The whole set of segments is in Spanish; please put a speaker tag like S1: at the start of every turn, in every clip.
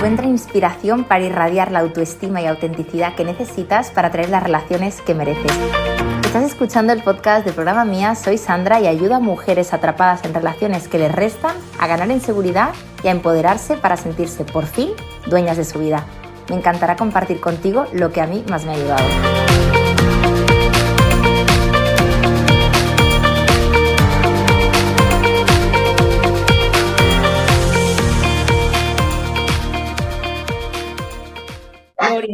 S1: Encuentra inspiración para irradiar la autoestima y autenticidad que necesitas para traer las relaciones que mereces. Estás escuchando el podcast del programa Mía, soy Sandra y ayudo a mujeres atrapadas en relaciones que les restan a ganar en seguridad y a empoderarse para sentirse por fin dueñas de su vida. Me encantará compartir contigo lo que a mí más me ha ayudado.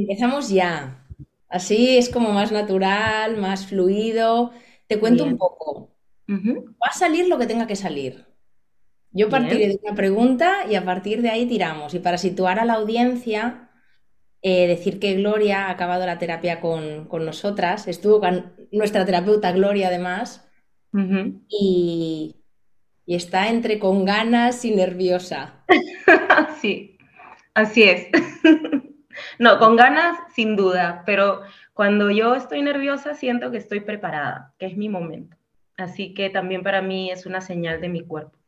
S1: Empezamos ya. Así es como más natural, más fluido. Te cuento un poco. Va a salir lo que tenga que salir. Yo partiré de una pregunta y a partir de ahí tiramos. Y para situar a la audiencia, eh, decir que Gloria ha acabado la terapia con, nosotras. Estuvo con nuestra terapeuta Gloria, además. y, y está entre con ganas y nerviosa.
S2: sí, así es. No, con ganas, sin duda, pero cuando yo estoy nerviosa siento que estoy preparada, que es mi momento. Así que también para mí es una señal de mi cuerpo.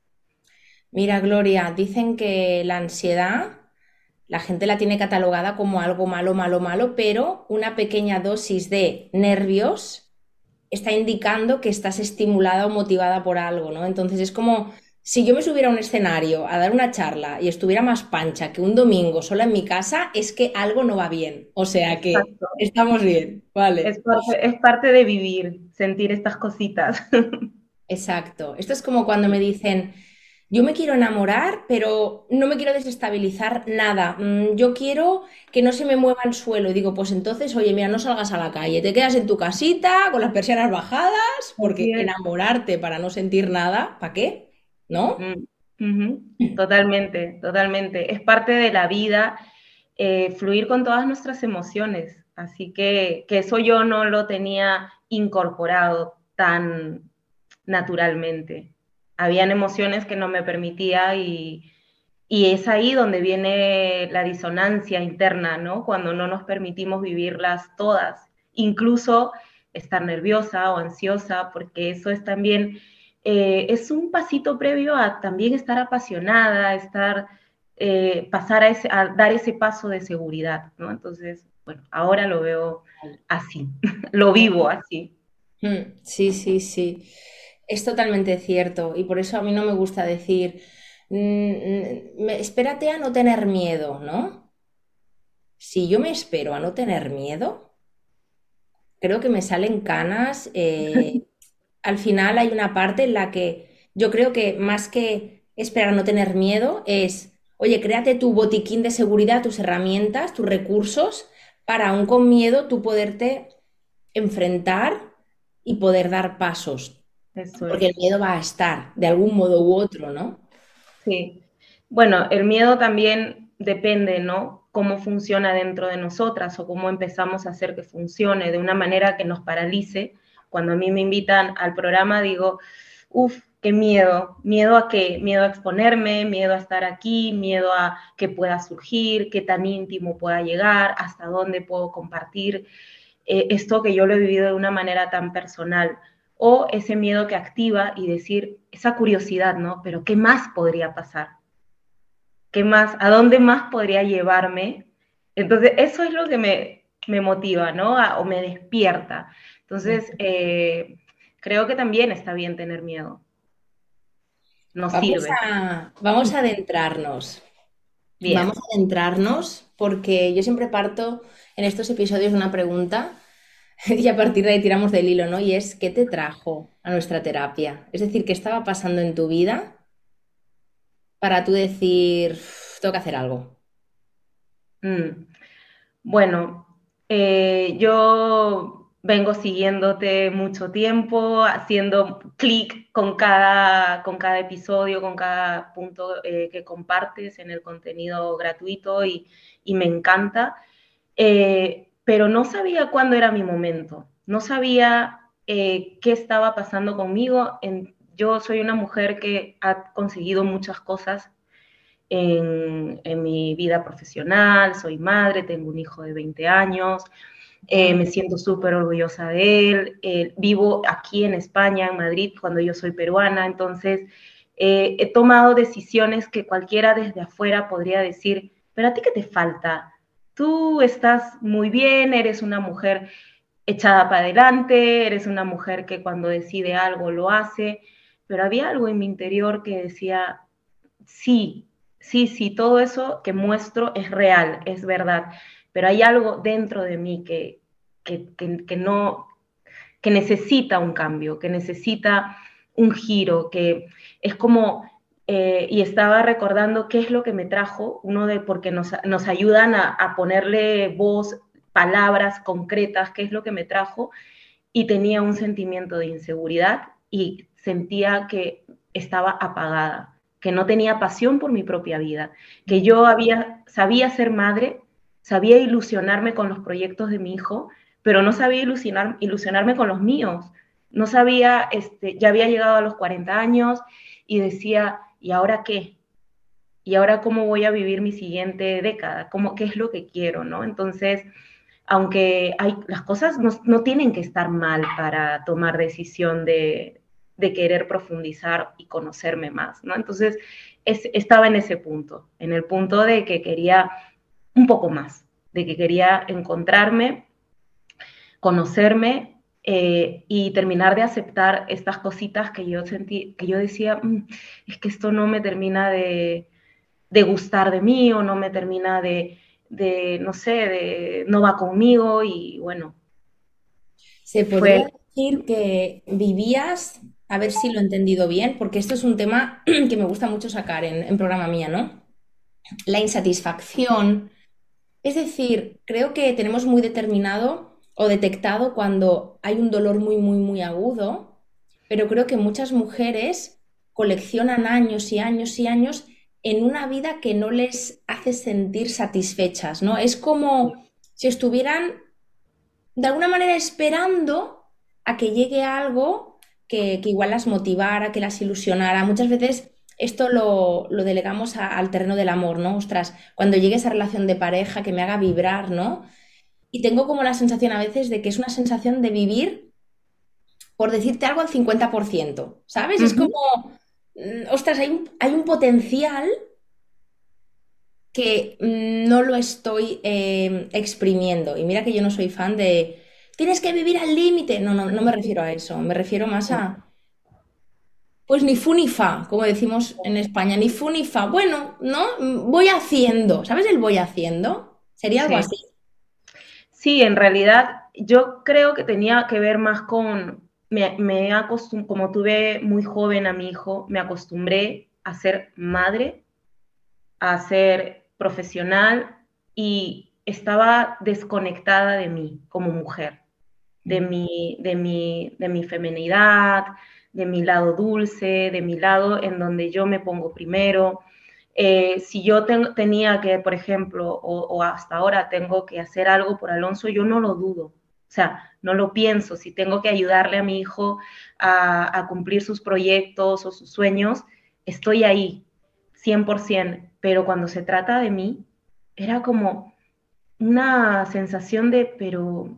S1: Mira, Gloria, dicen que la ansiedad la gente la tiene catalogada como algo malo, malo, malo, pero una pequeña dosis de nervios está indicando que estás estimulada o motivada por algo, ¿no? Entonces es como si yo me subiera a un escenario a dar una charla y estuviera más pancha que un domingo sola en mi casa, es que algo no va bien. O sea que estamos bien, ¿vale?
S2: Es parte, es parte de vivir, sentir estas cositas.
S1: Exacto. Esto es como cuando me dicen, yo me quiero enamorar, pero no me quiero desestabilizar nada. Mm, yo quiero que no se me mueva el suelo. Y digo, pues entonces, oye, mira, no salgas a la calle, te quedas en tu casita con las persianas bajadas, porque enamorarte para no sentir nada, ¿para qué? ¿No?
S2: Totalmente, totalmente. Es parte de la vida eh, fluir con todas nuestras emociones. Así que, que eso yo no lo tenía incorporado tan naturalmente. Habían emociones que no me permitía y, y es ahí donde viene la disonancia interna, ¿no? Cuando no nos permitimos vivirlas todas, incluso estar nerviosa o ansiosa, porque eso es también eh, es un pasito previo a también estar apasionada, estar, eh, pasar a, ese, a, dar ese paso de seguridad, ¿no? Entonces, bueno, ahora lo veo así, lo vivo así.
S1: Mm, sí, sí, sí. Es totalmente cierto y por eso a mí no me gusta decir, mm, mm, espérate a no tener miedo, ¿no? Si yo me espero a no tener miedo, creo que me salen canas, eh, al final hay una parte en la que yo creo que más que esperar no tener miedo es, oye, créate tu botiquín de seguridad, tus herramientas, tus recursos, para aún con miedo tú poderte enfrentar y poder dar pasos. Porque el miedo va a estar de algún modo u otro, ¿no?
S2: Sí. Bueno, el miedo también depende, ¿no? Cómo funciona dentro de nosotras o cómo empezamos a hacer que funcione de una manera que nos paralice cuando a mí me invitan al programa, digo, uff, qué miedo, miedo a qué, miedo a exponerme, miedo a estar aquí, miedo a que pueda surgir, qué tan íntimo pueda llegar, hasta dónde puedo compartir eh, esto que yo lo he vivido de una manera tan personal. O ese miedo que activa y decir, esa curiosidad, ¿no? Pero ¿qué más podría pasar? ¿Qué más? ¿A dónde más podría llevarme? Entonces, eso es lo que me, me motiva, ¿no? o me despierta. Entonces, eh, creo que también está bien tener miedo.
S1: Nos vamos sirve. A, vamos a adentrarnos. Vamos a adentrarnos porque yo siempre parto en estos episodios una pregunta y a partir de ahí tiramos del hilo, ¿no? Y es, ¿qué te trajo a nuestra terapia? Es decir, ¿qué estaba pasando en tu vida para tú decir, tengo que hacer algo?
S2: Mm. Bueno, eh, yo vengo siguiéndote mucho tiempo, haciendo clic con cada, con cada episodio, con cada punto eh, que compartes en el contenido gratuito y, me encanta, eh, pero no sabía cuándo era mi momento, no sabía eh, qué estaba pasando conmigo. yo soy una mujer que ha conseguido muchas cosas en, en mi vida profesional, soy madre, tengo un hijo de 20 años, eh, me siento súper orgullosa de él. Eh, vivo aquí en España, en Madrid, cuando yo soy peruana, entonces eh, he tomado decisiones que cualquiera desde afuera podría decir, pero a ti qué te falta? Tú estás muy bien, eres una mujer echada para adelante, eres una mujer que cuando decide algo lo hace, pero había algo en mi interior que decía, sí, sí, sí, todo eso que muestro es real, es verdad, pero hay algo dentro de mí que, que, no, que necesita un cambio, que necesita un giro, que es como, eh, y estaba recordando qué es lo que me trajo, uno de, porque nos, ayudan a, a, ponerle voz, palabras concretas, qué es lo que me trajo, y tenía un sentimiento de inseguridad y sentía que estaba apagada, que no tenía pasión por mi propia vida, que yo había, sabía ser madre, sabía ilusionarme con los proyectos de mi hijo, pero no sabía ilusionar, ilusionarme con los míos. No sabía, este, ya había llegado a los 40 años y decía, ¿y ahora qué? ¿Y ahora cómo voy a vivir mi siguiente década? ¿Cómo, ¿Qué es lo que quiero? ¿no? Entonces, aunque las cosas no, no tienen que estar mal para tomar decisión de, de querer profundizar y conocerme más, ¿no? Entonces, estaba en ese punto, en el punto de que quería un poco más, de que quería encontrarme, conocerme eh, y terminar de aceptar estas cositas que yo sentí, que yo decía, mm, es que esto no me termina de, gustar de mí o no me termina de, de, no sé, de, no va conmigo y bueno.
S1: Se podría decir que vivías a ver si lo he entendido bien, porque esto es un tema que me gusta mucho sacar en, programa mía, ¿no? La insatisfacción. Es decir, creo que tenemos muy determinado o detectado cuando hay un dolor muy, muy, muy agudo, pero creo que muchas mujeres coleccionan años y años y años en una vida que no les hace sentir satisfechas, ¿no? Es como si estuvieran de alguna manera esperando a que llegue algo que, igual las motivara, que las ilusionara. Muchas veces esto lo, delegamos al terreno del amor, ¿no? Ostras, cuando llegue esa relación de pareja que me haga vibrar, ¿no? Y tengo como la sensación a veces de que es una sensación de vivir, por decirte algo, al 50%, ¿sabes? Es como, mm, ostras, hay un, hay un potencial que mm, no lo estoy eh, exprimiendo. Y mira que yo no soy fan de, tienes que vivir al límite. No, no, no me refiero a eso, me refiero más a, pues ni fu ni fa, como decimos en España, ni fu ni fa. Bueno, ¿no? Voy haciendo, ¿sabes el voy haciendo? Sería algo así.
S2: Sí, en realidad yo creo que tenía que ver más con, me, me como tuve muy joven a mi hijo, me acostumbré a ser madre, a ser profesional y estaba desconectada de mí como mujer de mi, de mi, de mi feminidad, de mi lado dulce, de mi lado en donde yo me pongo primero. Eh, si yo tenía que, por ejemplo, o, hasta ahora tengo que hacer algo por Alonso, yo no lo dudo. O sea, no lo pienso. Si tengo que ayudarle a mi hijo a, a cumplir sus proyectos o sus sueños, estoy ahí, 100%. Pero cuando se trata de mí, era como una sensación de, pero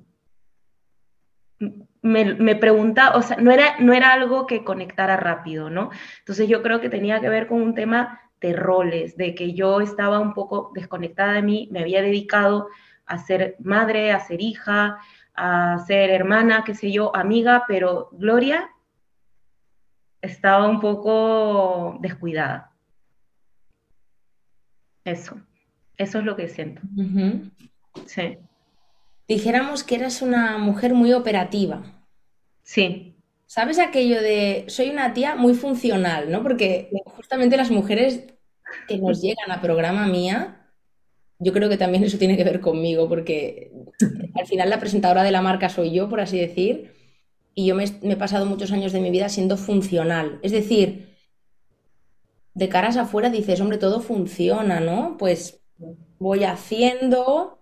S2: me, preguntaba, o sea, no era, no era algo que conectara rápido, ¿no? Entonces yo creo que tenía que ver con un tema de roles, de que yo estaba un poco desconectada de mí, me había dedicado a ser madre, a ser hija, a ser hermana, qué sé yo, amiga, pero Gloria estaba un poco descuidada. Eso, eso es lo que siento. Sí
S1: dijéramos que eras una mujer muy operativa.
S2: Sí.
S1: ¿Sabes aquello de soy una tía muy funcional, ¿no? Porque justamente las mujeres que nos llegan a programa mía, yo creo que también eso tiene que ver conmigo, porque al final la presentadora de la marca soy yo, por así decir, y yo me, me he pasado muchos años de mi vida siendo funcional. Es decir, de caras afuera dices, hombre, todo funciona, ¿no? Pues voy haciendo,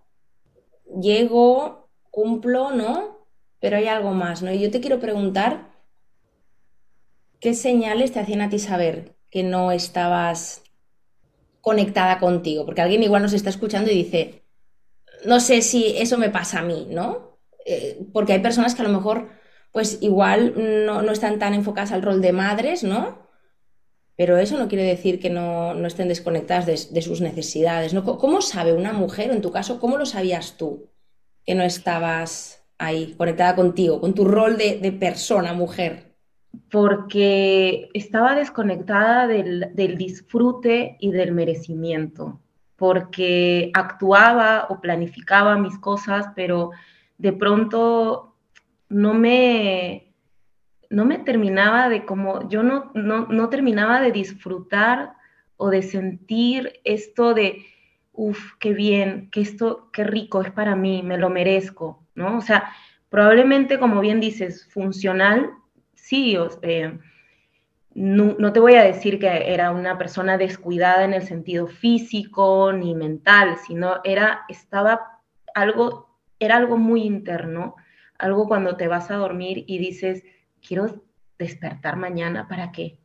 S1: llego, cumplo, ¿no? Pero hay algo más, ¿no? Y yo te quiero preguntar, ¿qué señales te hacían a ti saber que no estabas conectada contigo? Porque alguien igual nos está escuchando y dice, no sé si eso me pasa a mí, ¿no? Eh, porque hay personas que a lo mejor, pues igual no, no están tan enfocadas al rol de madres, ¿no? Pero eso no quiere decir que no, estén desconectadas de, sus necesidades. ¿no? ¿Cómo sabe una mujer, en tu caso, cómo lo sabías tú, que no estabas ahí, conectada contigo, con tu rol de, de persona, mujer?
S2: Porque estaba desconectada del, del disfrute y del merecimiento, porque actuaba o planificaba mis cosas, pero de pronto no me, no me terminaba de como, yo no, no, terminaba de disfrutar o de sentir esto de, uff, qué bien, que esto, qué rico es para mí, me lo merezco, ¿no? O sea, probablemente, como bien dices, funcional, sí, eh, no, no, te voy a decir que era una persona descuidada en el sentido físico ni mental, sino era, estaba algo, era algo muy interno, algo cuando te vas a dormir y dices, quiero despertar mañana, ¿para qué?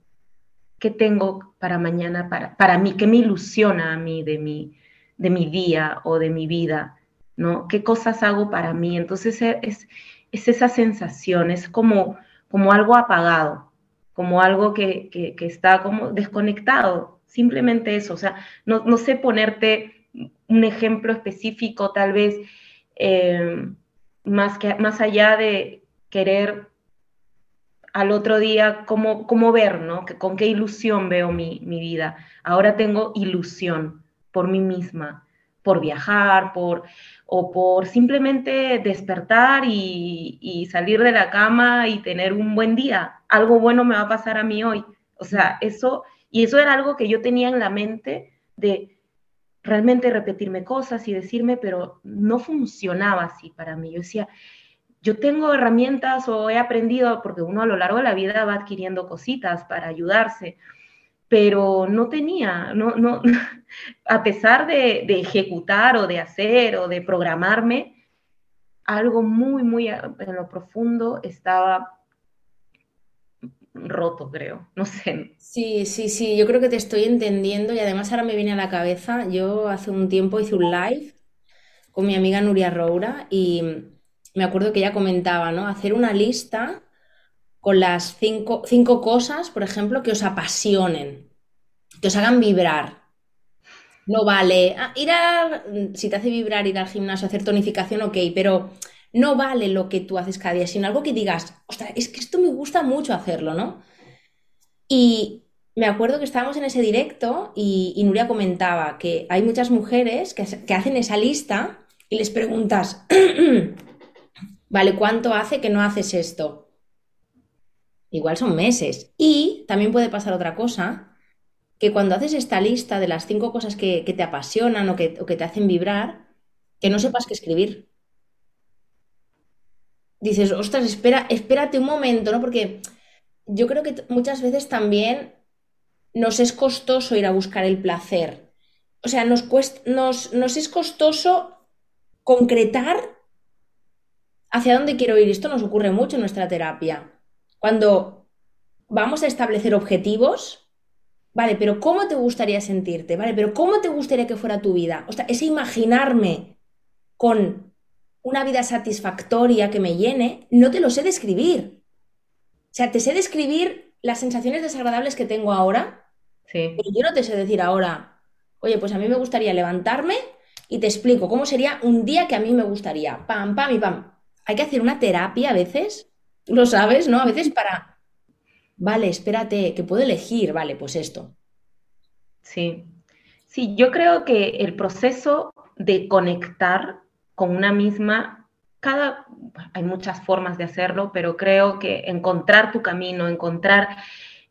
S2: ¿Qué tengo para mañana, para, para mí? ¿Qué me ilusiona a mí de mi, de mi día o de mi vida? ¿no? ¿Qué cosas hago para mí? Entonces e, es, es esa sensación, es como, como algo apagado, como algo que, que, está como desconectado, simplemente eso, o sea, no, no sé ponerte un ejemplo específico, tal vez eh, más, que, más allá de querer al otro día cómo, cómo ver, ¿no? con qué ilusión veo mi, vida. Ahora tengo ilusión por mí misma, por viajar, por, o por simplemente despertar y, salir de la cama y tener un buen día. Algo bueno me va a pasar a mí hoy. O sea, eso, y eso era algo que yo tenía en la mente de realmente repetirme cosas y decirme, pero no funcionaba así para mí. Yo decía, yo tengo herramientas o he aprendido, porque uno a lo largo de la vida va adquiriendo cositas para ayudarse, pero no tenía, no, no, a pesar de, ejecutar o de hacer o de programarme, algo muy, muy en lo profundo estaba roto, creo, no sé.
S1: Sí, sí, sí, yo creo que te estoy entendiendo y además ahora me viene a la cabeza, yo hace un tiempo hice un live con mi amiga Nuria Roura y me acuerdo que ella comentaba, ¿no? Hacer una lista con las cinco, cinco cosas, por ejemplo, que os apasionen, que os hagan vibrar. No vale ah, ir a, si te hace vibrar ir al gimnasio, hacer tonificación, ok, pero no vale lo que tú haces cada día, sino algo que digas, ostras, es que esto me gusta mucho hacerlo, ¿no? Y me acuerdo que estábamos en ese directo y, Nuria comentaba que hay muchas mujeres que, que hacen esa lista y les preguntas, ¿Vale? ¿Cuánto hace que no haces esto? Igual son meses. Y también puede pasar otra cosa, que cuando haces esta lista de las cinco cosas que, te apasionan o que, te hacen vibrar, que no sepas qué escribir. Dices, ostras, espera, espérate un momento, ¿no? Porque yo creo que muchas veces también nos es costoso ir a buscar el placer. O sea, nos, nos, nos es costoso concretar hacia dónde quiero ir. Esto nos ocurre mucho en nuestra terapia. Cuando vamos a establecer objetivos, vale, pero ¿cómo te gustaría sentirte? Vale, pero ¿cómo te gustaría que fuera tu vida? O sea, ese imaginarme con una vida satisfactoria que me llene, no te lo sé describir. O sea, te sé describir las sensaciones desagradables que tengo ahora, sí. pero yo no te sé decir ahora, oye, pues a mí me gustaría levantarme y te explico cómo sería un día que a mí me gustaría. Pam, pam y pam hay que hacer una terapia a veces, lo sabes, ¿no? A veces para, vale, espérate, que puedo elegir, vale, pues esto.
S2: Sí, sí, yo creo que el proceso de conectar con una misma, cada, hay muchas formas de hacerlo, pero creo que encontrar tu camino, encontrar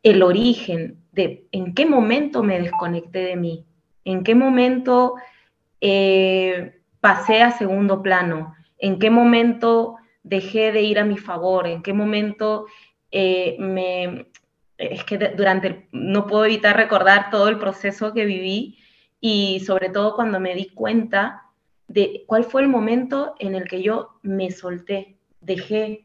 S2: el origen de en qué momento me desconecté de mí, en qué momento eh, pasé a segundo plano, en qué momento dejé de ir a mi favor, en qué momento eh, me... Es que durante, no puedo evitar recordar todo el proceso que viví y sobre todo cuando me di cuenta de cuál fue el momento en el que yo me solté, dejé,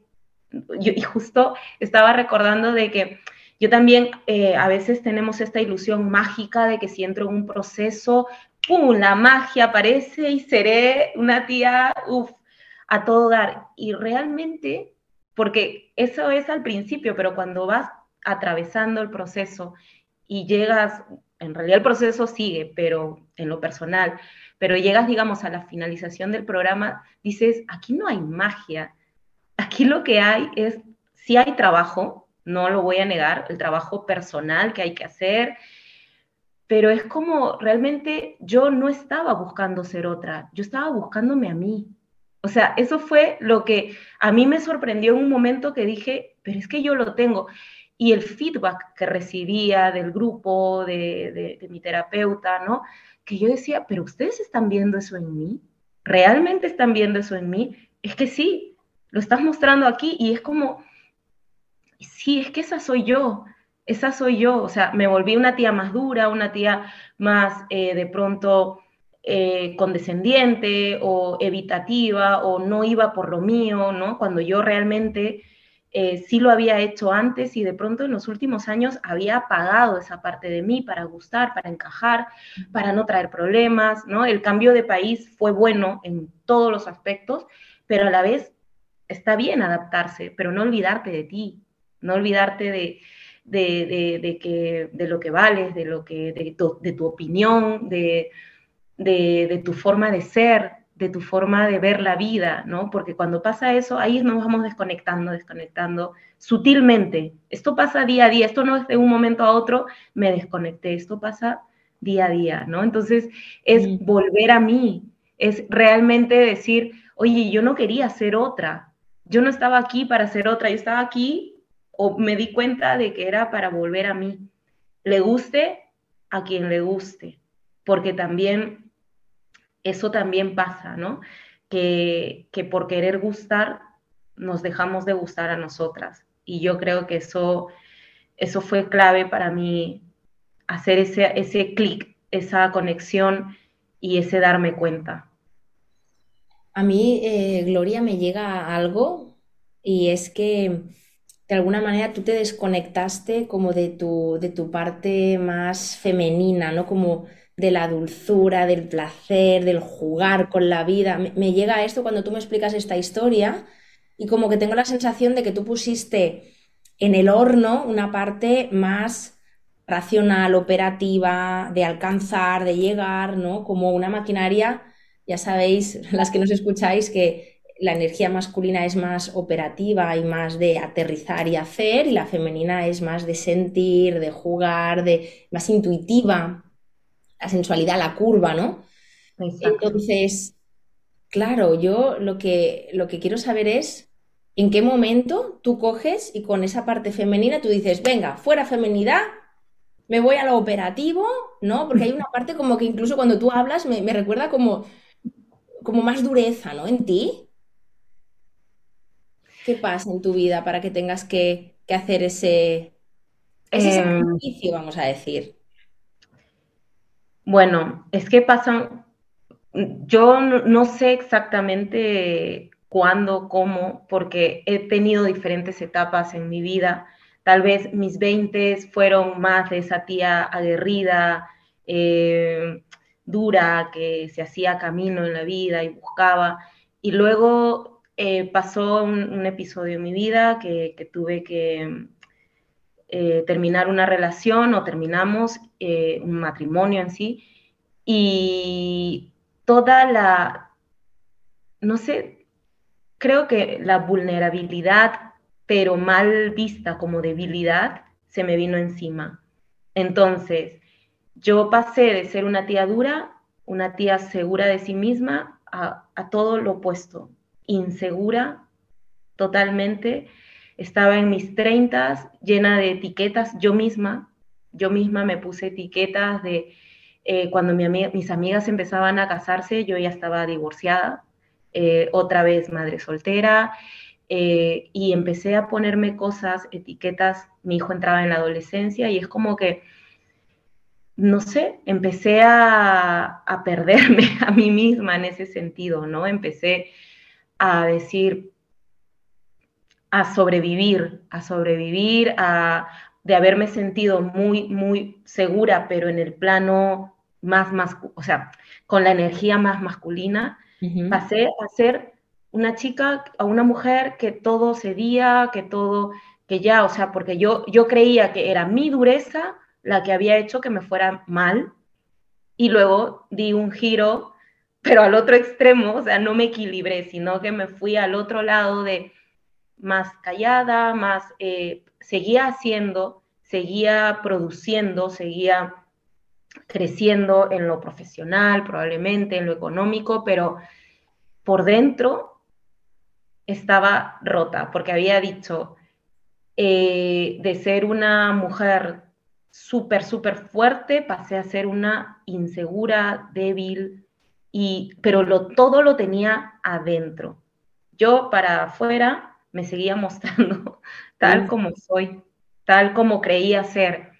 S2: y justo estaba recordando de que yo también eh, a veces tenemos esta ilusión mágica de que si entro en un proceso, ¡pum!, la magia aparece y seré una tía, uff, a todo dar. Y realmente, porque eso es al principio, pero cuando vas atravesando el proceso y llegas, en realidad el proceso sigue, pero en lo personal, pero llegas, digamos, a la finalización del programa, dices, aquí no hay magia, aquí lo que hay es, si hay trabajo, no lo voy a negar, el trabajo personal que hay que hacer, pero es como realmente yo no estaba buscando ser otra, yo estaba buscándome a mí. O sea, eso fue lo que a mí me sorprendió en un momento que dije, pero es que yo lo tengo. Y el feedback que recibía del grupo, de, mi terapeuta, ¿no? Que yo decía, pero ustedes están viendo eso en mí, realmente están viendo eso en mí. Es que sí, lo estás mostrando aquí y es como, sí, es que esa soy yo, esa soy yo, o sea, me volví una tía más dura, una tía más eh, de pronto eh, condescendiente o evitativa o no iba por lo mío, ¿no? Cuando yo realmente eh, sí lo había hecho antes y de pronto en los últimos años había apagado esa parte de mí para gustar, para encajar, para no traer problemas, ¿no? El cambio de país fue bueno en todos los aspectos, pero a la vez está bien adaptarse, pero no olvidarte de ti, no olvidarte de, de, que, de lo que vales, de, lo que, de, tu, opinión, de, de, tu forma de ser, de tu forma de ver la vida, ¿no? Porque cuando pasa eso, ahí nos vamos desconectando, desconectando sutilmente. Esto pasa día a día, esto no es de un momento a otro, me desconecté, esto pasa día a día, ¿no? Entonces es volver a mí, es realmente decir, oye, yo no quería ser otra, yo no estaba aquí para ser otra, yo estaba aquí o me di cuenta de que era para volver a mí. Le guste a quien le guste, porque también eso también pasa, ¿no? Que, que por querer gustar nos dejamos de gustar a nosotras. Y yo creo que eso, eso fue clave para mí, hacer ese, ese clic, esa conexión y ese darme cuenta.
S1: A mí, eh, Gloria, me llega algo y es que de alguna manera tú te desconectaste como de tu, de tu parte más femenina, ¿no? Como de la dulzura, del placer, del jugar con la vida. Me, llega esto cuando tú me explicas esta historia y como que tengo la sensación de que tú pusiste en el horno una parte más racional, operativa, de alcanzar, de llegar, ¿no? Como una maquinaria, ya sabéis, las que nos escucháis, que la energía masculina es más operativa y más de aterrizar y hacer, y la femenina es más de sentir, de jugar, de más intuitiva, la sensualidad, la curva, ¿no? Entonces, claro, yo lo que, lo que quiero saber es en qué momento tú coges y con esa parte femenina tú dices, venga, fuera femenidad, me voy a lo operativo, ¿no? Porque hay una parte como que incluso cuando tú hablas me, me recuerda como, como más dureza, ¿no? En ti. ¿Qué pasa en tu vida para que tengas que, hacer ese, ese em, sacrificio, vamos a decir?
S2: Bueno, es que pasan, yo no, sé exactamente cuándo, cómo, porque he tenido diferentes etapas en mi vida. Tal vez mis 20 fueron más de esa tía aguerrida, eh, dura, que se hacía camino en la vida y buscaba. Y luego eh, pasó un, episodio en mi vida que, tuve que eh, terminar una relación o terminamos eh, un matrimonio en sí y toda la, no sé, creo que la vulnerabilidad, pero mal vista como debilidad, se me vino encima. Entonces, yo pasé de ser una tía dura, una tía segura de sí misma, a, a todo lo opuesto insegura totalmente. Estaba en mis treintas, llena de etiquetas, yo misma, yo misma me puse etiquetas de eh, cuando mis amigas empezaban a casarse, yo ya estaba divorciada, eh, otra vez madre soltera, eh, y empecé a ponerme cosas, etiquetas, mi hijo entraba en la adolescencia y es como que, no sé, empecé a, a perderme a mí misma en ese sentido, ¿no? Empecé a decir, a sobrevivir, a sobrevivir, a, de haberme sentido muy, muy segura, pero en el plano más, más, o sea, con la energía más masculina, pasé a ser una chica, a una mujer que todo cedía, que todo, que ya, o sea, porque yo, yo creía que era mi dureza la que había hecho que me fuera mal. Y luego di un giro, pero al otro extremo, o sea, no me equilibré, sino que me fui al otro lado de más callada, más, eh, seguía haciendo, seguía produciendo, seguía creciendo en lo profesional, probablemente en lo económico, pero por dentro estaba rota, porque había dicho, eh, de ser una mujer súper, súper fuerte, pasé a ser una insegura, débil, y, pero lo, todo lo tenía adentro. Yo para afuera me seguía mostrando tal como soy, tal como creía ser.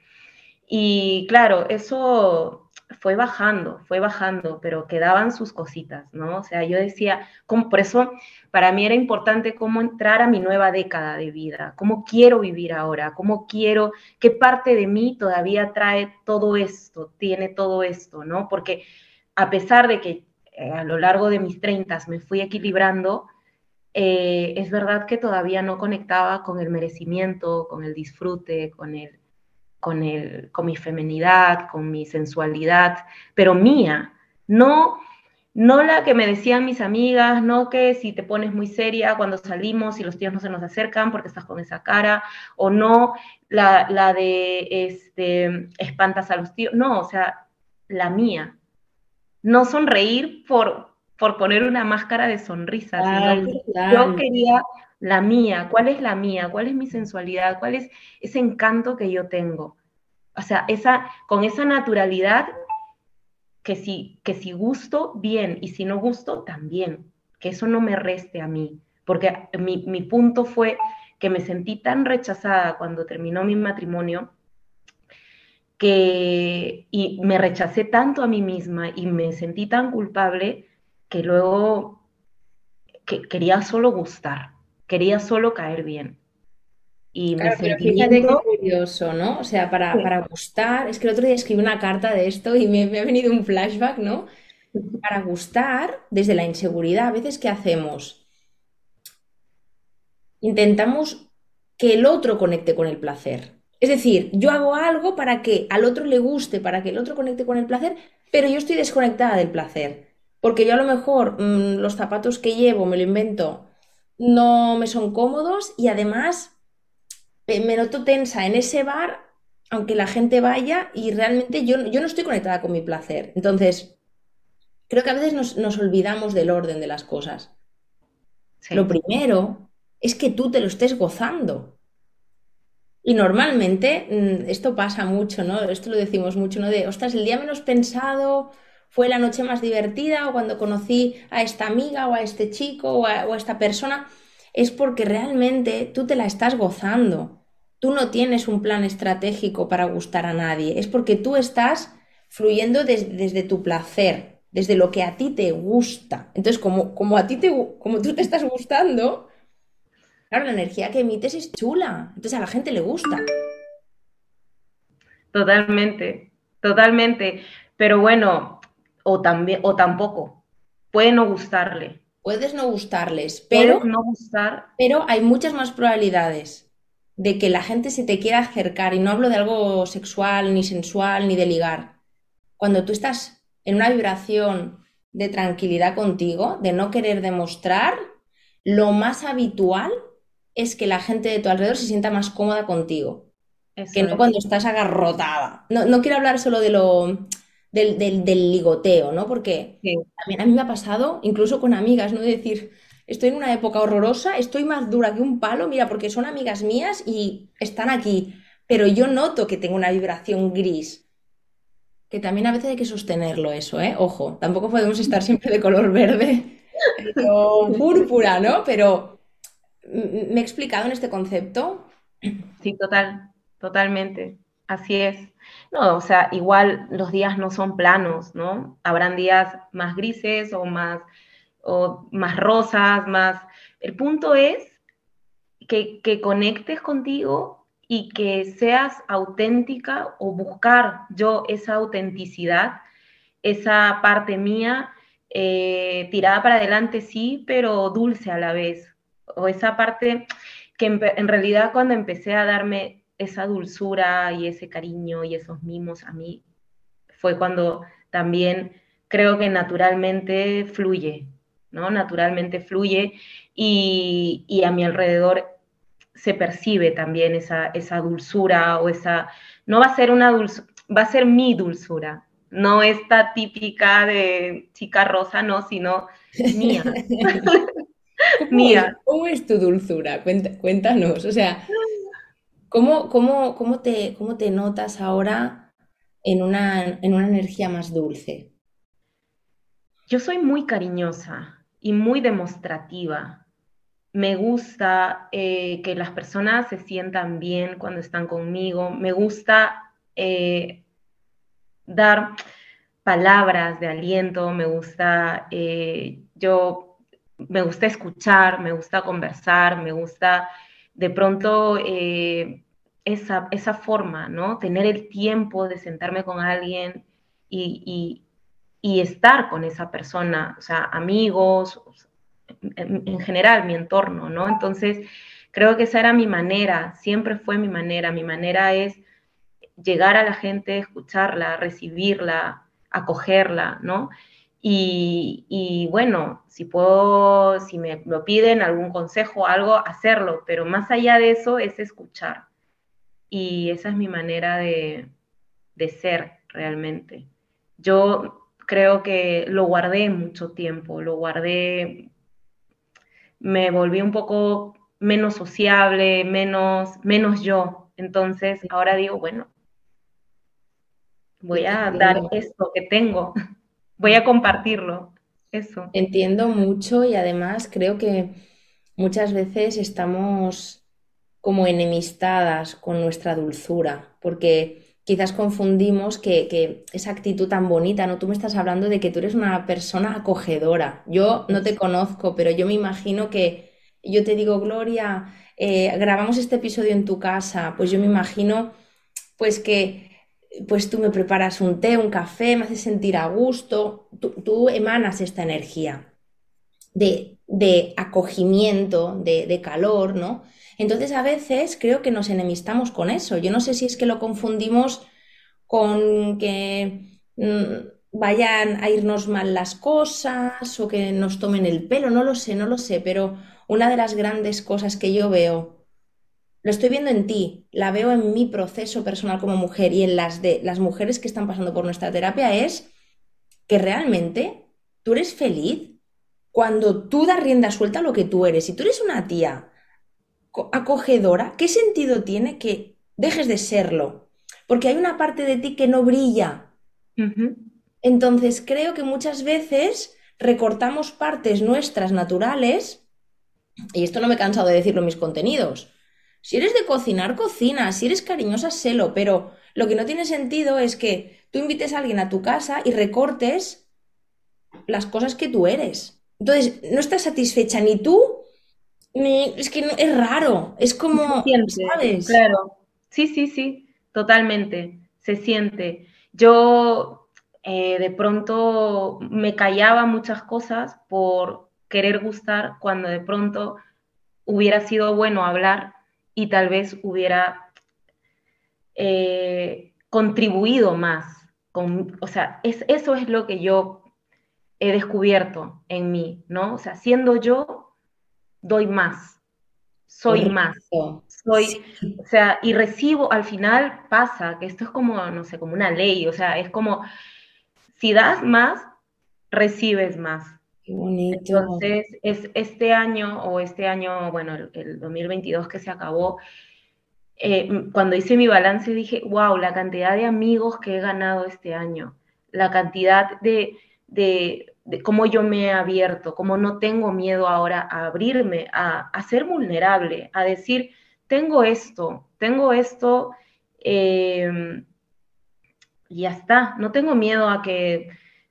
S2: Y claro, eso fue bajando, fue bajando, pero quedaban sus cositas, ¿no? O sea, yo decía, como, por eso para mí era importante cómo entrar a mi nueva década de vida, cómo quiero vivir ahora, cómo quiero, qué parte de mí todavía trae todo esto, tiene todo esto, ¿no? Porque a pesar de que eh, a lo largo de mis treintas me fui equilibrando, eh, es verdad que todavía no conectaba con el merecimiento, con el disfrute, con el con, el, con mi femenidad, con mi sensualidad, pero mía, no, no la que me decían mis amigas, no que si te pones muy seria cuando salimos y los tíos no se nos acercan porque estás con esa cara, o no la, la de este, espantas a los tíos, no, o sea, la mía. No sonreír por, por poner una máscara de sonrisa, sino que yo quería la mía, cuál es la mía, cuál es mi sensualidad, cuál es ese encanto que yo tengo. O sea, esa, con esa naturalidad que si, que si gusto, bien, y si no gusto, también, que eso no me reste a mí, porque mi, mi punto fue que me sentí tan rechazada cuando terminó mi matrimonio, que y me rechacé tanto a mí misma y me sentí tan culpable que luego que quería solo gustar quería solo caer bien.
S1: Y claro, pero fíjate qué curioso, ¿no? O sea, para, para, gustar, es que el otro día escribí una carta de esto y me, me ha venido un flashback, ¿no? Para gustar, desde la inseguridad, a veces, ¿qué hacemos? Intentamos que el otro conecte con el placer. Es decir, yo hago algo para que al otro le guste, para que el otro conecte con el placer, pero yo estoy desconectada del placer. Porque yo a lo mejor mmm, los zapatos que llevo me lo invento no me son cómodos y además me noto tensa en ese bar, aunque la gente vaya y realmente yo, yo no estoy conectada con mi placer. Entonces, creo que a veces nos, olvidamos del orden de las cosas. Lo primero es que tú te lo estés gozando. Y normalmente mm, esto pasa mucho, ¿no? Esto lo decimos mucho, ¿no? De, ostras, el día menos pensado, fue la noche más divertida o cuando conocí a esta amiga o a este chico o a, esta persona, es porque realmente tú te la estás gozando. Tú no tienes un plan estratégico para gustar a nadie, es porque tú estás fluyendo desde tu placer, desde lo que a ti te gusta. Entonces, como, como a ti te, como tú te estás gustando, claro, la energía que emites es chula, entonces a la gente le gusta.
S2: Totalmente, totalmente. Pero bueno, o, también, o tampoco. Puede no gustarle.
S1: Puedes no gustarles, pero,
S2: no gustar.
S1: pero hay muchas más probabilidades de que la gente se te quiera acercar, y no hablo de algo sexual, ni sensual, ni de ligar. Cuando tú estás en una vibración de tranquilidad contigo, de no querer demostrar, lo más habitual es que la gente de tu alrededor se sienta más cómoda contigo. que no cuando estás agarrotada. No, no quiero hablar solo de lo del, del, ligoteo, ¿no? Porque también a mí me ha pasado, incluso con amigas, ¿no? De decir, estoy en una época horrorosa, estoy más dura que un palo, mira, porque son amigas mías y están aquí, pero yo noto que tengo una vibración gris. Que también a veces hay que sostenerlo eso, ¿eh? Ojo, tampoco podemos estar siempre de color verde o púrpura, ¿no? Pero ¿me he explicado en este concepto?
S2: Sí, total, totalmente. Así es. No, o sea, igual los días no son planos, ¿no? Habrán días más grises o más, o más rosas, más... El punto es que, que conectes contigo y que seas auténtica o buscar yo esa autenticidad, esa parte mía eh, tirada para adelante, sí, pero dulce a la vez. O esa parte que en realidad cuando empecé a darme esa dulzura y ese cariño y esos mimos a mí fue cuando también creo que naturalmente fluye, ¿no? Naturalmente fluye y, a mi alrededor se percibe también esa, esa dulzura o esa, no va a ser una dulzura, va a ser mi dulzura, no esta típica de chica rosa, no, sino mía.
S1: mía. ¿Cómo es tu dulzura? Cuéntanos, o sea, ¿cómo, cómo, cómo, te, cómo te notas ahora en una, en una energía más dulce?
S2: Yo soy muy cariñosa y muy demostrativa. Me gusta eh, que las personas se sientan bien cuando están conmigo. Me gusta eh, dar palabras de aliento. Me gusta, eh, yo, me gusta escuchar, me gusta conversar, me gusta de pronto esa, esa, forma, ¿no? Tener el tiempo de sentarme con alguien y, y estar con esa persona, o sea, amigos, en, general mi entorno, ¿no? Entonces, creo que esa era mi manera, siempre fue mi manera, mi manera es llegar a la gente, escucharla, recibirla, acogerla, ¿no? Y, y, bueno, si puedo, si me lo piden algún consejo, algo, hacerlo, pero más allá de eso es escuchar. Y esa es mi manera de, de ser realmente. Yo creo que lo guardé mucho tiempo, lo guardé, me volví un poco menos sociable, menos, menos yo. Entonces ahora digo, bueno, voy a dar esto que tengo, voy a compartirlo. Eso.
S1: Entiendo mucho y además creo que muchas veces estamos como enemistadas con nuestra dulzura, porque quizás confundimos que, esa actitud tan bonita, ¿no? Tú me estás hablando de que tú eres una persona acogedora. Yo no te conozco, pero yo me imagino que yo te digo, Gloria, eh, grabamos este episodio en tu casa, pues yo me imagino pues que pues tú me preparas un té, un café, me haces sentir a gusto, tú, emanas esta energía de, acogimiento, de, de calor, ¿no? Entonces a veces creo que nos enemistamos con eso. Yo no sé si es que lo confundimos con que mm, vayan a irnos mal las cosas o que nos tomen el pelo, no lo sé, no lo sé, pero una de las grandes cosas que yo veo, lo estoy viendo en ti, la veo en mi proceso personal como mujer y en las de las mujeres que están pasando por nuestra terapia es que realmente tú eres feliz cuando tú das rienda suelta a lo que tú eres. Si tú eres una tía acogedora, ¿qué sentido tiene que dejes de serlo? Porque hay una parte de ti que no brilla. Entonces creo que muchas veces recortamos partes nuestras naturales, y esto no me he cansado de decirlo en mis contenidos. Si eres de cocinar, cocina, si eres cariñosa, sélo, pero lo que no tiene sentido es que tú invites a alguien a tu casa y recortes las cosas que tú eres. Entonces, no estás satisfecha ni tú es que es raro, es como,
S2: ¿sabes? Claro, sí, sí, sí, totalmente, se siente. Yo eh, de pronto me callaba muchas cosas por querer gustar cuando de pronto hubiera sido bueno hablar y tal vez hubiera eh, contribuido más. Con, o sea, es, eso es lo que yo he descubierto en mí, ¿no? O sea, siendo yo, doy más, soy más, soy, o sea, y recibo, al final pasa que esto es como, no sé, como una ley, o sea, es como, si das más, recibes más.
S1: Qué bonito.
S2: Entonces, es este año o este año, bueno, el, 2022 que se acabó, eh, cuando hice mi balance dije, wow, la cantidad de amigos que he ganado este año, la cantidad de, de, de cómo yo me he abierto, cómo no tengo miedo ahora a abrirme, a, ser vulnerable, a decir, tengo esto, tengo esto, em, y ya está, no tengo miedo a que,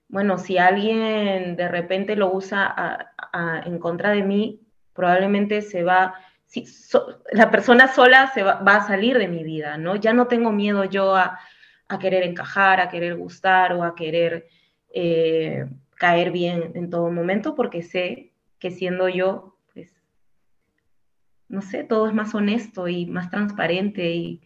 S2: bueno, si alguien de repente lo usa en contra de mí, probablemente se va, si, la persona sola se va, a salir de mi vida, ¿no? Ya no tengo miedo yo a, querer encajar, a querer gustar o a querer... Eh, caer bien en todo momento porque sé que siendo yo, pues, no sé, todo es más honesto y más transparente y,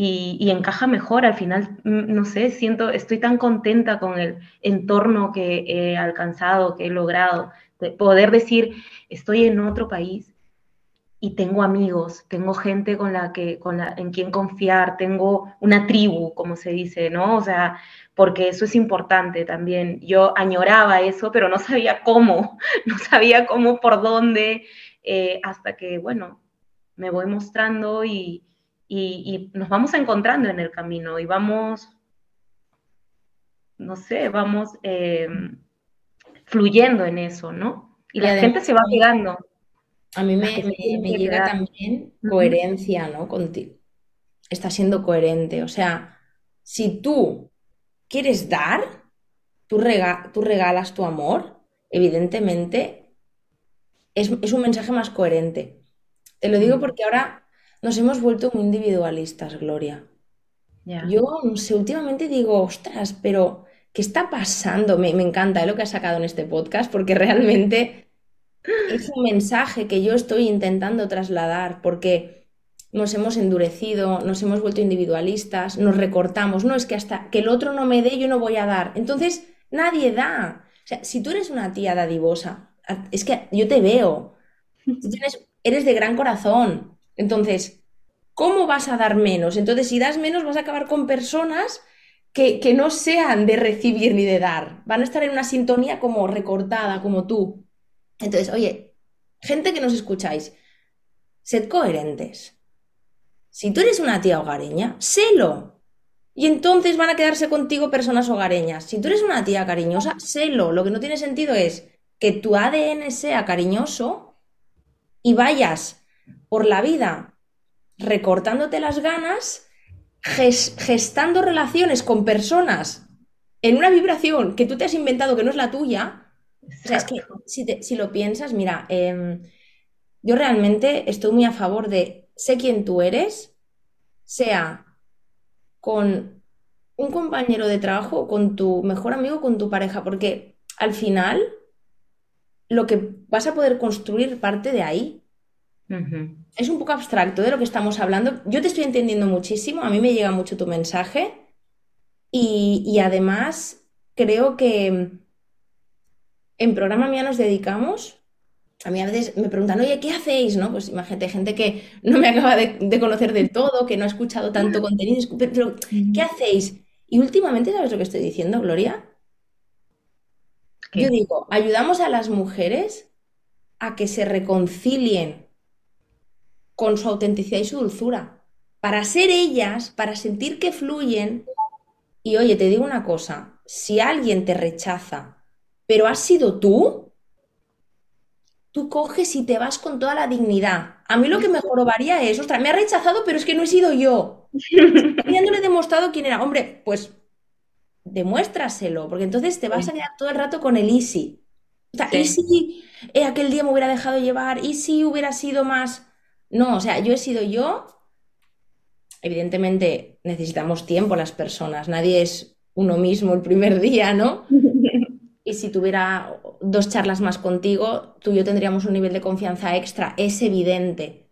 S2: y, encaja mejor. Al final, mm, no sé, siento, estoy tan contenta con el entorno que he alcanzado, que he logrado, de poder decir, estoy en otro país y tengo amigos, tengo gente con la que, con la, en quien confiar, tengo una tribu, como se dice, ¿no? O sea, porque eso es importante también. Yo añoraba eso, pero no sabía cómo, no sabía cómo, por dónde, eh, hasta que, bueno, me voy mostrando y, y, nos vamos encontrando en el camino y vamos, no sé, vamos em, fluyendo en eso, ¿no? Y, la gente se va pegando.
S1: A mí me, llega también coherencia, ¿no? Contigo. Estás siendo coherente. O sea, si tú quieres dar, tú, tú regalas tu amor, evidentemente es, es, un mensaje más coherente. Te lo digo porque ahora nos hemos vuelto muy individualistas, Gloria. Yo, no sé, últimamente digo, ostras, pero ¿qué está pasando? Me, encanta ¿eh? lo que has sacado en este podcast porque realmente es un mensaje que yo estoy intentando trasladar porque nos hemos endurecido, nos hemos vuelto individualistas, nos recortamos. No, es que hasta que el otro no me dé, yo no voy a dar. Entonces, nadie da. O sea, si tú eres una tía dadivosa, es que yo te veo. eres de gran corazón. Entonces, ¿cómo vas a dar menos? Entonces, si das menos, vas a acabar con personas que, no sean de recibir ni de dar. Van a estar en una sintonía como recortada, como tú. Entonces, oye, gente que nos escucháis, sed coherentes. Si tú eres una tía hogareña, sélo. Y entonces van a quedarse contigo personas hogareñas. Si tú eres una tía cariñosa, sélo. Lo que no tiene sentido es que tu ADN sea cariñoso y vayas por la vida recortándote las ganas, gestando relaciones con personas en una vibración que tú te has inventado que no es la tuya. O sea, es que si, lo piensas, mira, em, yo realmente estoy muy a favor de sé quién tú eres, sea con un compañero de trabajo, con tu mejor amigo, con tu pareja, porque al final lo que vas a poder construir parte de ahí. Es un poco abstracto de lo que estamos hablando. Yo te estoy entendiendo muchísimo, a mí me llega mucho tu mensaje y, además creo que en programa mía nos dedicamos, a mí a veces me preguntan, oye, ¿qué hacéis? ¿No? Pues imagínate, gente que no me acaba de, conocer del todo, que no ha escuchado tanto contenido, pero ¿qué hacéis? Y últimamente, ¿sabes lo que estoy diciendo, Gloria? Yo digo, ayudamos a las mujeres a que se reconcilien con su autenticidad y su dulzura, para ser ellas, para sentir que fluyen. Y oye, te digo una cosa, si alguien te rechaza, pero has sido tú, tú coges y te vas con toda la dignidad. A mí lo que me jorobaría es, ostras, me ha rechazado, pero es que no he sido yo. Ya no le he demostrado quién era. Hombre, pues demuéstraselo, porque entonces te vas a quedar todo el rato con el easy. O sea, ¿y si eh, aquel día me hubiera dejado llevar? ¿Y si hubiera sido más? No, o sea, yo he sido yo. Evidentemente necesitamos tiempo las personas, nadie es uno mismo el primer día, ¿no? Y si tuviera dos charlas más contigo, tú y yo tendríamos un nivel de confianza extra, es evidente.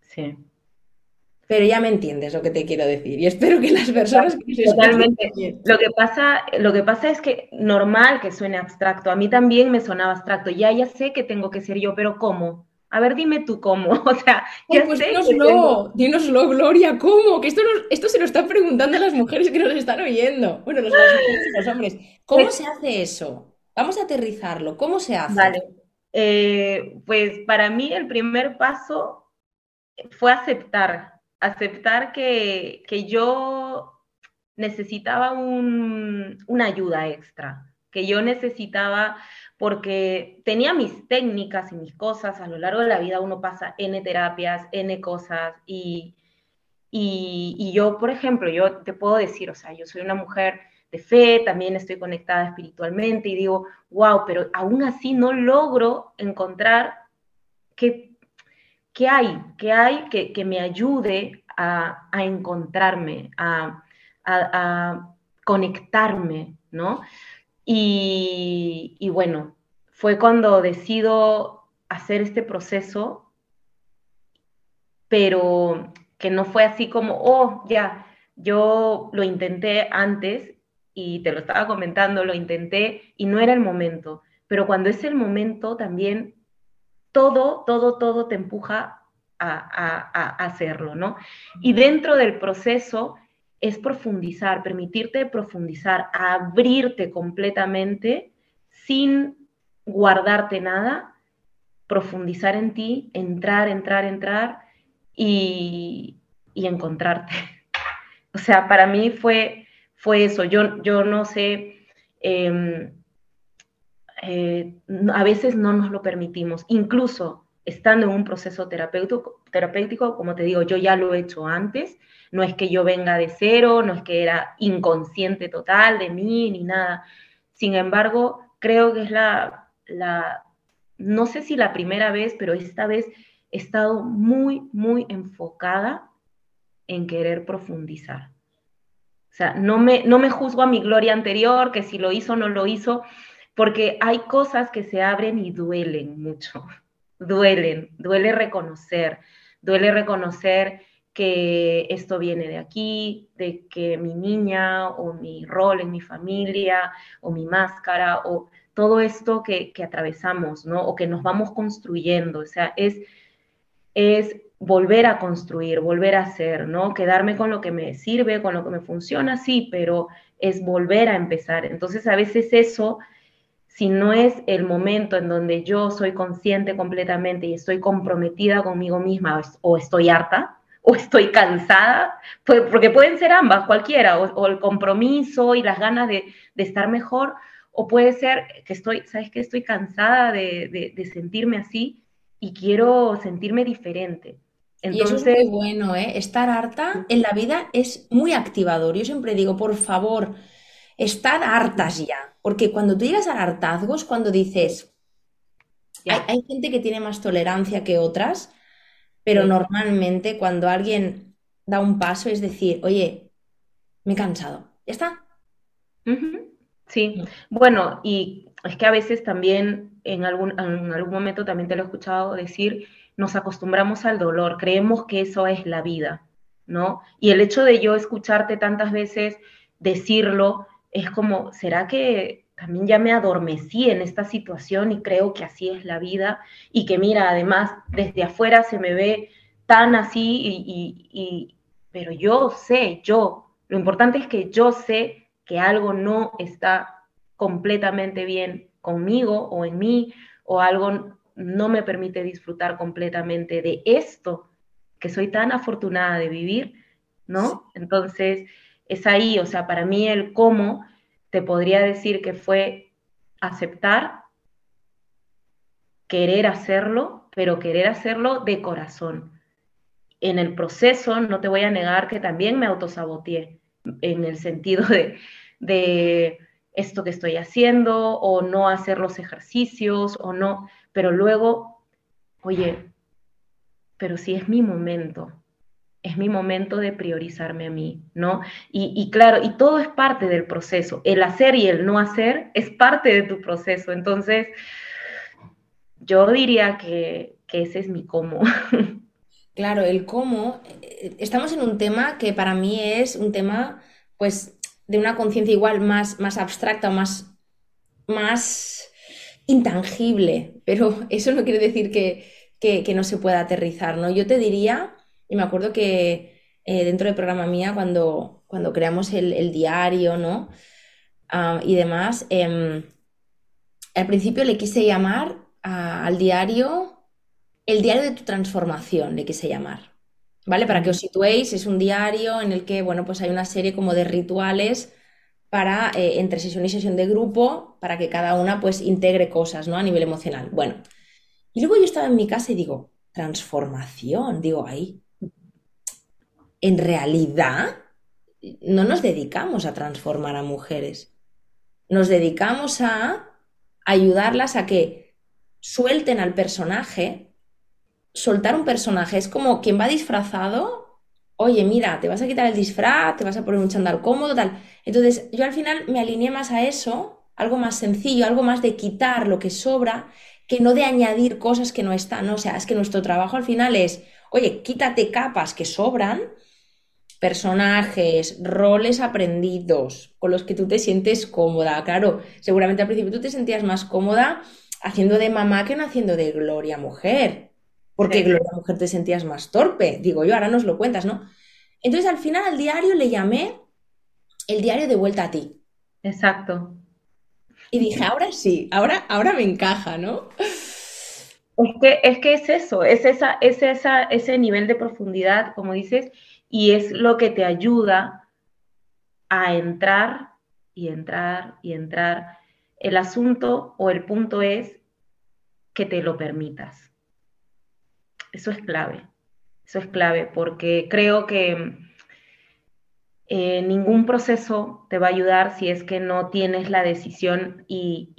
S2: Sí.
S1: Pero ya me entiendes lo que te quiero decir y espero que las personas
S2: Totalmente. Lo que pasa, lo que pasa es que normal que suene abstracto. A mí también me sonaba abstracto. Ya ya sé que tengo que ser yo, pero ¿cómo? A ver, dime tú cómo. O sea,
S1: ya pues dínoslo, dínoslo, Gloria, ¿cómo? Que esto, esto se lo están preguntando las mujeres que nos están oyendo. Bueno, los, los hombres. ¿Cómo pues se hace eso? Vamos a aterrizarlo. ¿Cómo se hace?
S2: Vale. Eh, pues para mí el primer paso fue aceptar, aceptar que, yo necesitaba una ayuda extra, que yo necesitaba porque tenía mis técnicas y mis cosas, a lo largo de la vida uno pasa N terapias, N cosas, y, y, yo, por ejemplo, yo te puedo decir, o sea, yo soy una mujer de fe, también estoy conectada espiritualmente y digo, wow, pero aún así no logro encontrar qué, qué hay, qué hay que, que me ayude a, a encontrarme, a, a, a, conectarme, ¿no? Y, bueno, fue cuando decido hacer este proceso, pero que no fue así como, oh, ya, yo lo intenté antes y te lo estaba comentando, lo intenté y no era el momento, pero cuando es el momento también todo, todo, todo te empuja a, hacerlo, ¿no? Y dentro del proceso es profundizar, permitirte profundizar, abrirte completamente sin guardarte nada, profundizar en ti, entrar, entrar, entrar y, encontrarte. O sea, para mí fue, fue eso. Yo, yo no sé, em, eh, a veces no nos lo permitimos. Incluso estando en un proceso terapéutico, terapéutico, como te digo, yo ya lo he hecho antes, no es que yo venga de cero, no es que era inconsciente total de mí ni nada. Sin embargo, creo que es la, no sé si la primera vez, pero esta vez he estado muy, muy enfocada en querer profundizar. O sea, no me, no me juzgo a mi gloria anterior, que si lo hizo o no lo hizo, porque hay cosas que se abren y duelen mucho duelen, duele reconocer, duele reconocer que esto viene de aquí, de que mi niña o mi rol en mi familia o mi máscara o todo esto que, atravesamos, ¿no? O que nos vamos construyendo, o sea, es, es volver a construir, volver a hacer, ¿no? Quedarme con lo que me sirve, con lo que me funciona, sí, pero es volver a empezar. Entonces, a veces eso si no es el momento en donde yo soy consciente completamente y estoy comprometida conmigo misma o estoy harta o estoy cansada, pues, porque pueden ser ambas, cualquiera, o, el compromiso y las ganas de, estar mejor, o puede ser que estoy, ¿sabes qué? Estoy cansada de, sentirme así y quiero sentirme diferente.
S1: Entonces, y eso es muy bueno, ¿eh? Estar harta en la vida es muy activador. Yo siempre digo, por favor, estar hartas ya. Porque cuando tú llegas al hartazgo es cuando dices, hay, gente que tiene más tolerancia que otras, pero normalmente cuando alguien da un paso es decir, oye, me he cansado, ya está.
S2: Sí, bueno, y es que a veces también en algún, en algún momento también te lo he escuchado decir, nos acostumbramos al dolor, creemos que eso es la vida, ¿no? Y el hecho de yo escucharte tantas veces decirlo, es como, ¿será que también ya me adormecí en esta situación y creo que así es la vida? Y que mira, además, desde afuera se me ve tan así, y, pero yo sé, yo, lo importante es que yo sé que algo no está completamente bien conmigo o en mí, o algo no me permite disfrutar completamente de esto que soy tan afortunada de vivir, ¿no? Entonces, es ahí, o sea, para mí el cómo te podría decir que fue aceptar, querer hacerlo, pero querer hacerlo de corazón. En el proceso, no te voy a negar que también me autosaboteé, en el sentido de, de esto que estoy haciendo, o no hacer los ejercicios, o no, pero luego, oye, pero si es mi momento, es mi momento de priorizarme a mí, ¿no? Y, claro, y todo es parte del proceso. El hacer y el no hacer es parte de tu proceso. Entonces, yo diría que, ese es mi cómo.
S1: Claro, el cómo. Eh, estamos en un tema que para mí es un tema, pues, de una conciencia igual más, más abstracta, más, más intangible, pero eso no quiere decir que, que no se pueda aterrizar, ¿no? Yo te diría y me acuerdo que eh, dentro del programa mía, cuando, cuando creamos el, diario, ¿no? Ah, y demás, em, al principio le quise llamar al diario el diario de tu transformación, le quise llamar. ¿Vale? Para que os situéis, es un diario en el que, bueno, pues hay una serie como de rituales para, eh, entre sesión y sesión de grupo, para que cada una pues integre cosas, ¿no? A nivel emocional. Bueno, y luego yo estaba en mi casa y digo, transformación, digo, ahí, en realidad no nos dedicamos a transformar a mujeres. Nos dedicamos a ayudarlas a que suelten al personaje. Soltar un personaje es como quien va disfrazado. Oye, mira, te vas a quitar el disfraz, te vas a poner un chandal cómodo, tal. Entonces, yo al final me alineé más a eso, algo más sencillo, algo más de quitar lo que sobra, que no de añadir cosas que no están. O sea, es que nuestro trabajo al final es oye, quítate capas que sobran, personajes, roles aprendidos con los que tú te sientes cómoda. Claro, seguramente al principio tú te sentías más cómoda haciendo de mamá que no haciendo de Gloria mujer. Porque
S2: Sí.
S1: Gloria mujer te sentías más torpe, digo yo, ahora nos lo cuentas, ¿no? Entonces al final al diario le llamé el diario de vuelta a ti.
S2: Exacto.
S1: Y dije, ahora sí, ahora, ahora me encaja, ¿no?
S2: Es que, es que es eso, es, esa, es esa, ese nivel de profundidad, como dices, y es lo que te ayuda a entrar y entrar y entrar. El asunto o el punto es que te lo permitas. Eso es clave, eso es clave, porque creo que eh, ningún proceso te va a ayudar si es que no tienes la decisión y,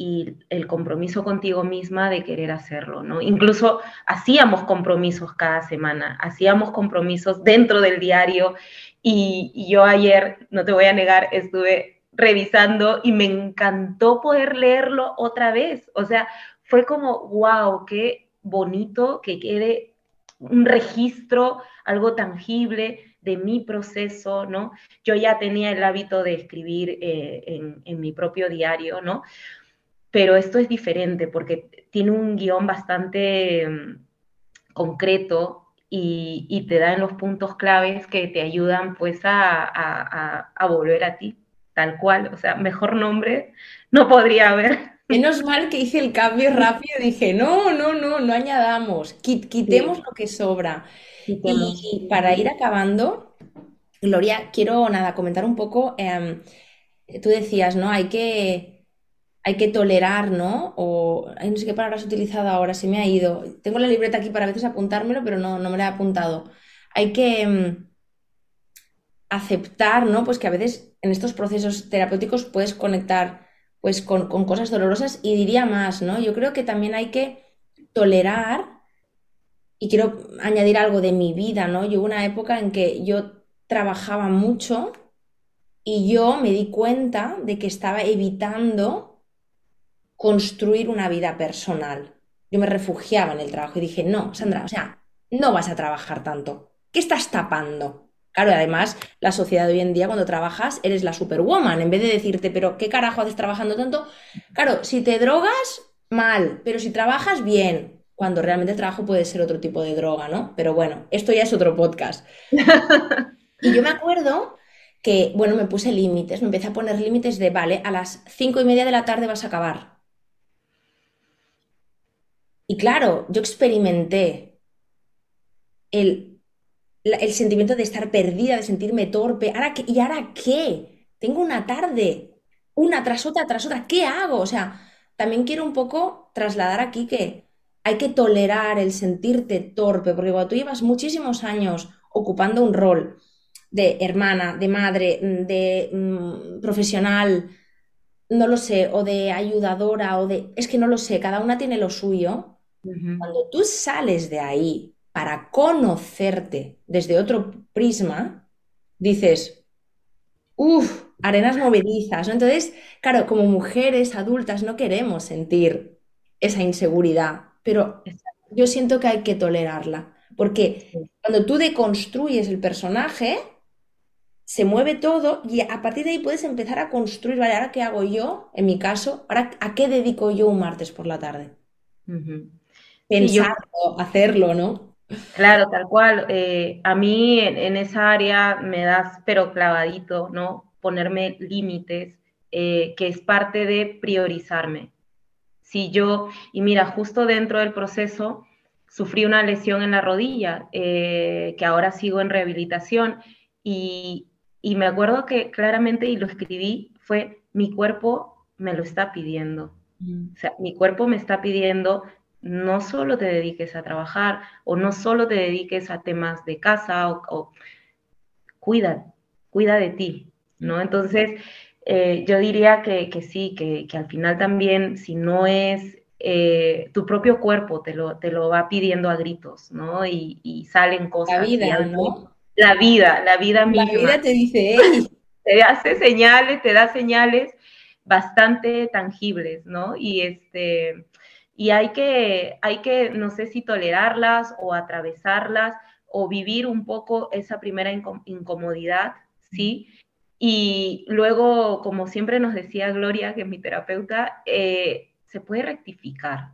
S2: el compromiso contigo misma de querer hacerlo, ¿no? Incluso hacíamos compromisos cada semana, hacíamos compromisos dentro del diario y, y yo ayer, no te voy a negar, estuve revisando y me encantó poder leerlo otra vez. O sea, fue como, wow, qué bonito que quede un registro, algo tangible de mi proceso, ¿no? Yo ya tenía el hábito de escribir eh, en, mi propio diario, ¿no? Pero esto es diferente porque tiene un guion bastante um, concreto y, y, te da en los puntos claves que te ayudan pues a, a, volver a ti, tal cual. O sea, mejor nombre no podría haber.
S1: Menos mal que hice el cambio rápido y dije, no, no, no, no añadamos, quitemos sí. lo que sobra.
S2: Quitemos.
S1: Y para ir acabando, Gloria, quiero nada, comentar un poco. Eh, tú decías, ¿no? Hay que, hay que tolerar, ¿no? O ay, no sé qué palabra has utilizado ahora, se me ha ido. Tengo la libreta aquí para a veces apuntármelo, pero no, no me la he apuntado. Hay que eh, aceptar, ¿no? Pues que a veces en estos procesos terapéuticos puedes conectar pues con, con cosas dolorosas y diría más, ¿no? Yo creo que también hay que tolerar y quiero añadir algo de mi vida, ¿no? Yo hubo una época en que yo trabajaba mucho y yo me di cuenta de que estaba evitando construir una vida personal. Yo me refugiaba en el trabajo y dije, no, Sandra, o sea, no vas a trabajar tanto. ¿Qué estás tapando? Claro, además, la sociedad de hoy en día, cuando trabajas, eres la superwoman. En vez de decirte, pero ¿qué carajo haces trabajando tanto? Claro, si te drogas, mal, pero si trabajas, bien cuando realmente el trabajo puede ser otro tipo de droga, ¿no? Pero bueno, esto ya es otro podcast. y yo me acuerdo que, bueno, me puse límites, me empecé a poner límites de, vale, a las cinco y media de la tarde vas a acabar. Y claro, yo experimenté el, el sentimiento de estar perdida, de sentirme torpe. ¿Ahora qué? ¿Y ahora qué? Tengo una tarde, una tras otra, tras otra. ¿Qué hago? O sea, también quiero un poco trasladar aquí que hay que tolerar el sentirte torpe, porque cuando tú llevas muchísimos años ocupando un rol de hermana, de madre, de mm, profesional, no lo sé, o de ayudadora, o de... Es que no lo sé, cada una tiene lo suyo.
S2: Uh -huh.
S1: Cuando tú sales de ahí para conocerte desde otro prisma, dices, uff, arenas movedizas, ¿no? Entonces, claro, como mujeres adultas no queremos sentir esa inseguridad, pero yo siento que hay que tolerarla, porque cuando tú deconstruyes el personaje, se mueve todo y a partir de ahí puedes empezar a construir, ¿vale? ¿Ahora qué hago yo? En mi caso, ¿ahora a qué dedico yo un martes por la tarde?
S2: Uh -huh.
S1: Pensarlo, yo... hacerlo, ¿no?
S2: Claro, tal cual. Eh, a mí en, en, esa área me das, pero clavadito, ¿no? Ponerme límites, eh, que es parte de priorizarme si yo, y mira, justo dentro del proceso sufrí una lesión en la rodilla, eh, que ahora sigo en rehabilitación, y, y, me acuerdo que claramente, y lo escribí, fue, mi cuerpo me lo está pidiendo. Mm. O sea, mi cuerpo me está pidiendo, no solo te dediques a trabajar, o no solo te dediques a temas de casa, o, o cuida, cuida de ti, ¿no? Entonces, eh, yo diría que, que sí, que, que, al final también, si no es eh, tu propio cuerpo, te lo, te lo va pidiendo a gritos, ¿no? Y, y salen cosas.
S1: La vida,
S2: algo,
S1: ¿no?
S2: La vida, la vida misma.
S1: La vida te dice, hey.
S2: Te hace señales, te da señales bastante tangibles, ¿no? Y este, y hay que, hay que, no sé si tolerarlas o atravesarlas o vivir un poco esa primera incomodidad, ¿sí? Y luego, como siempre nos decía Gloria, que es mi terapeuta, eh, se puede rectificar.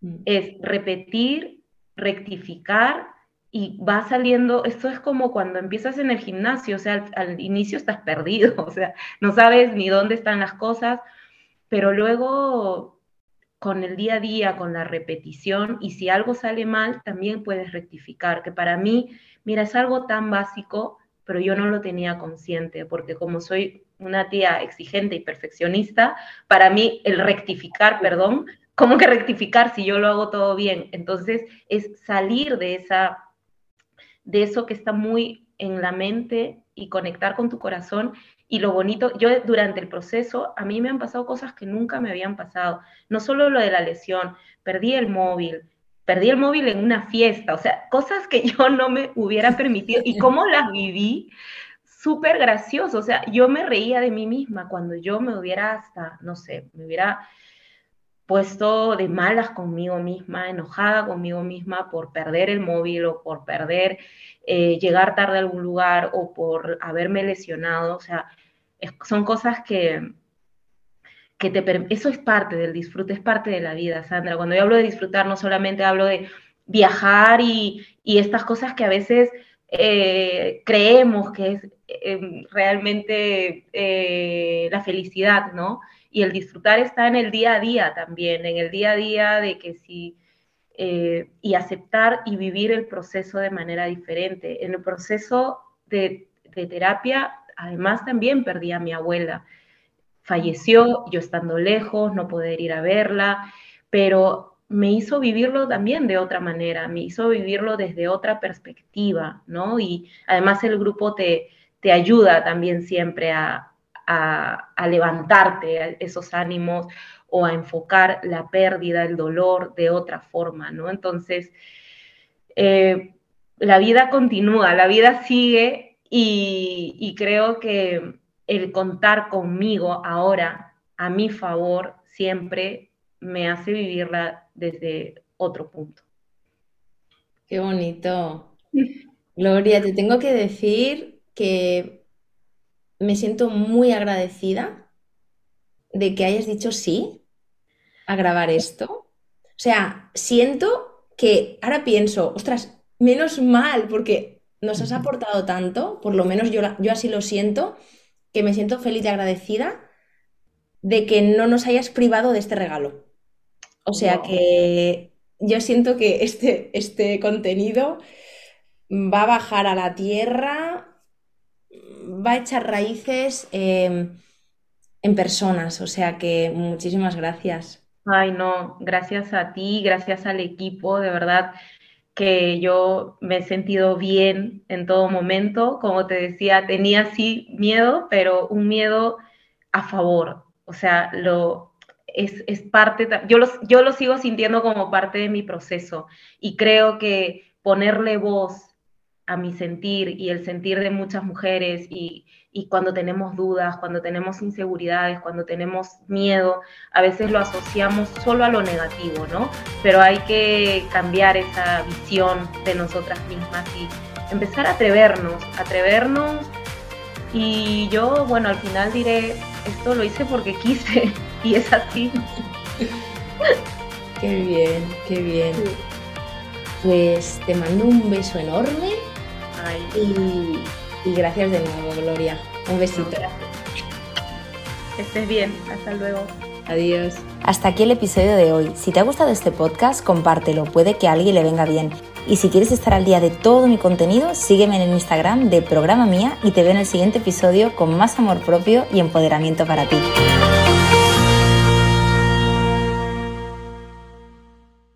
S2: Mm. Es repetir, rectificar y va saliendo, esto es como cuando empiezas en el gimnasio, o sea, al, inicio estás perdido, o sea, no sabes ni dónde están las cosas, pero luego con el día a día, con la repetición, y si algo sale mal, también puedes rectificar, que para mí, mira, es algo tan básico, pero yo no lo tenía consciente, porque como soy una tía exigente y perfeccionista, para mí el rectificar, perdón, ¿cómo que rectificar si yo lo hago todo bien? Entonces es salir de esa de eso que está muy en la mente y conectar con tu corazón. Y lo bonito, yo durante el proceso, a mí me han pasado cosas que nunca me habían pasado. No solo lo de la lesión, perdí el móvil, perdí el móvil en una fiesta, o sea, cosas que yo no me hubiera permitido y cómo las viví, súper gracioso, o sea, yo me reía de mí misma cuando yo me hubiera hasta, no sé, me hubiera puesto de malas conmigo misma, enojada conmigo misma por perder el móvil o por perder, eh, llegar tarde a algún lugar o por haberme lesionado. O sea, son cosas que, que te... Eso es parte del disfrute, es parte de la vida, Sandra. Cuando yo hablo de disfrutar, no solamente hablo de viajar y, estas cosas que a veces eh, creemos que es eh, realmente la felicidad, ¿no? y el disfrutar está en el día a día también, en el día a día de que si, eh, y aceptar y vivir el proceso de manera diferente. En el proceso de, terapia, además también perdí a mi abuela. Falleció, yo estando lejos, no poder ir a verla, pero me hizo vivirlo también de otra manera, me hizo vivirlo desde otra perspectiva, ¿no? Y además el grupo te, te ayuda también siempre a, a, levantarte esos ánimos o a enfocar la pérdida, el dolor de otra forma, ¿no? Entonces, eh, la vida continúa, la vida sigue y, creo que el contar conmigo ahora a mi favor siempre me hace vivirla desde otro punto.
S1: Qué bonito. Gloria, te tengo que decir que me siento muy agradecida de que hayas dicho sí a grabar esto. O sea, siento que ahora pienso, ostras, menos mal, porque nos has aportado tanto, por lo menos yo, yo así lo siento, que me siento feliz y agradecida de que no nos hayas privado de este regalo. O sea que yo siento que este, este contenido va a bajar a la tierra va a echar raíces em, en personas, o sea que muchísimas gracias.
S2: Ay, no, gracias a ti, gracias al equipo, de verdad que yo me he sentido bien en todo momento. Como te decía, tenía sí miedo, pero un miedo a favor. O sea, lo, es, es parte, yo, los, yo lo sigo sintiendo como parte de mi proceso y creo que ponerle voz a mi sentir y el sentir de muchas mujeres y, cuando tenemos dudas, cuando tenemos inseguridades, cuando tenemos miedo, a veces lo asociamos solo a lo negativo, ¿no? Pero hay que cambiar esa visión de nosotras mismas y empezar a atrevernos, atrevernos y yo, bueno, al final diré, esto lo hice porque quise y es así.
S1: Qué bien, qué bien. Pues te mando un beso enorme y, gracias de nuevo, Gloria. Un besito.
S2: que estés bien. Hasta luego.
S1: Adiós.
S3: Hasta aquí el episodio de hoy. Si te ha gustado este podcast, compártelo, puede que a alguien le venga bien. Y si quieres estar al día de todo mi contenido, sígueme en el Instagram de Programa Mía y te veo en el siguiente episodio con más amor propio y empoderamiento para ti.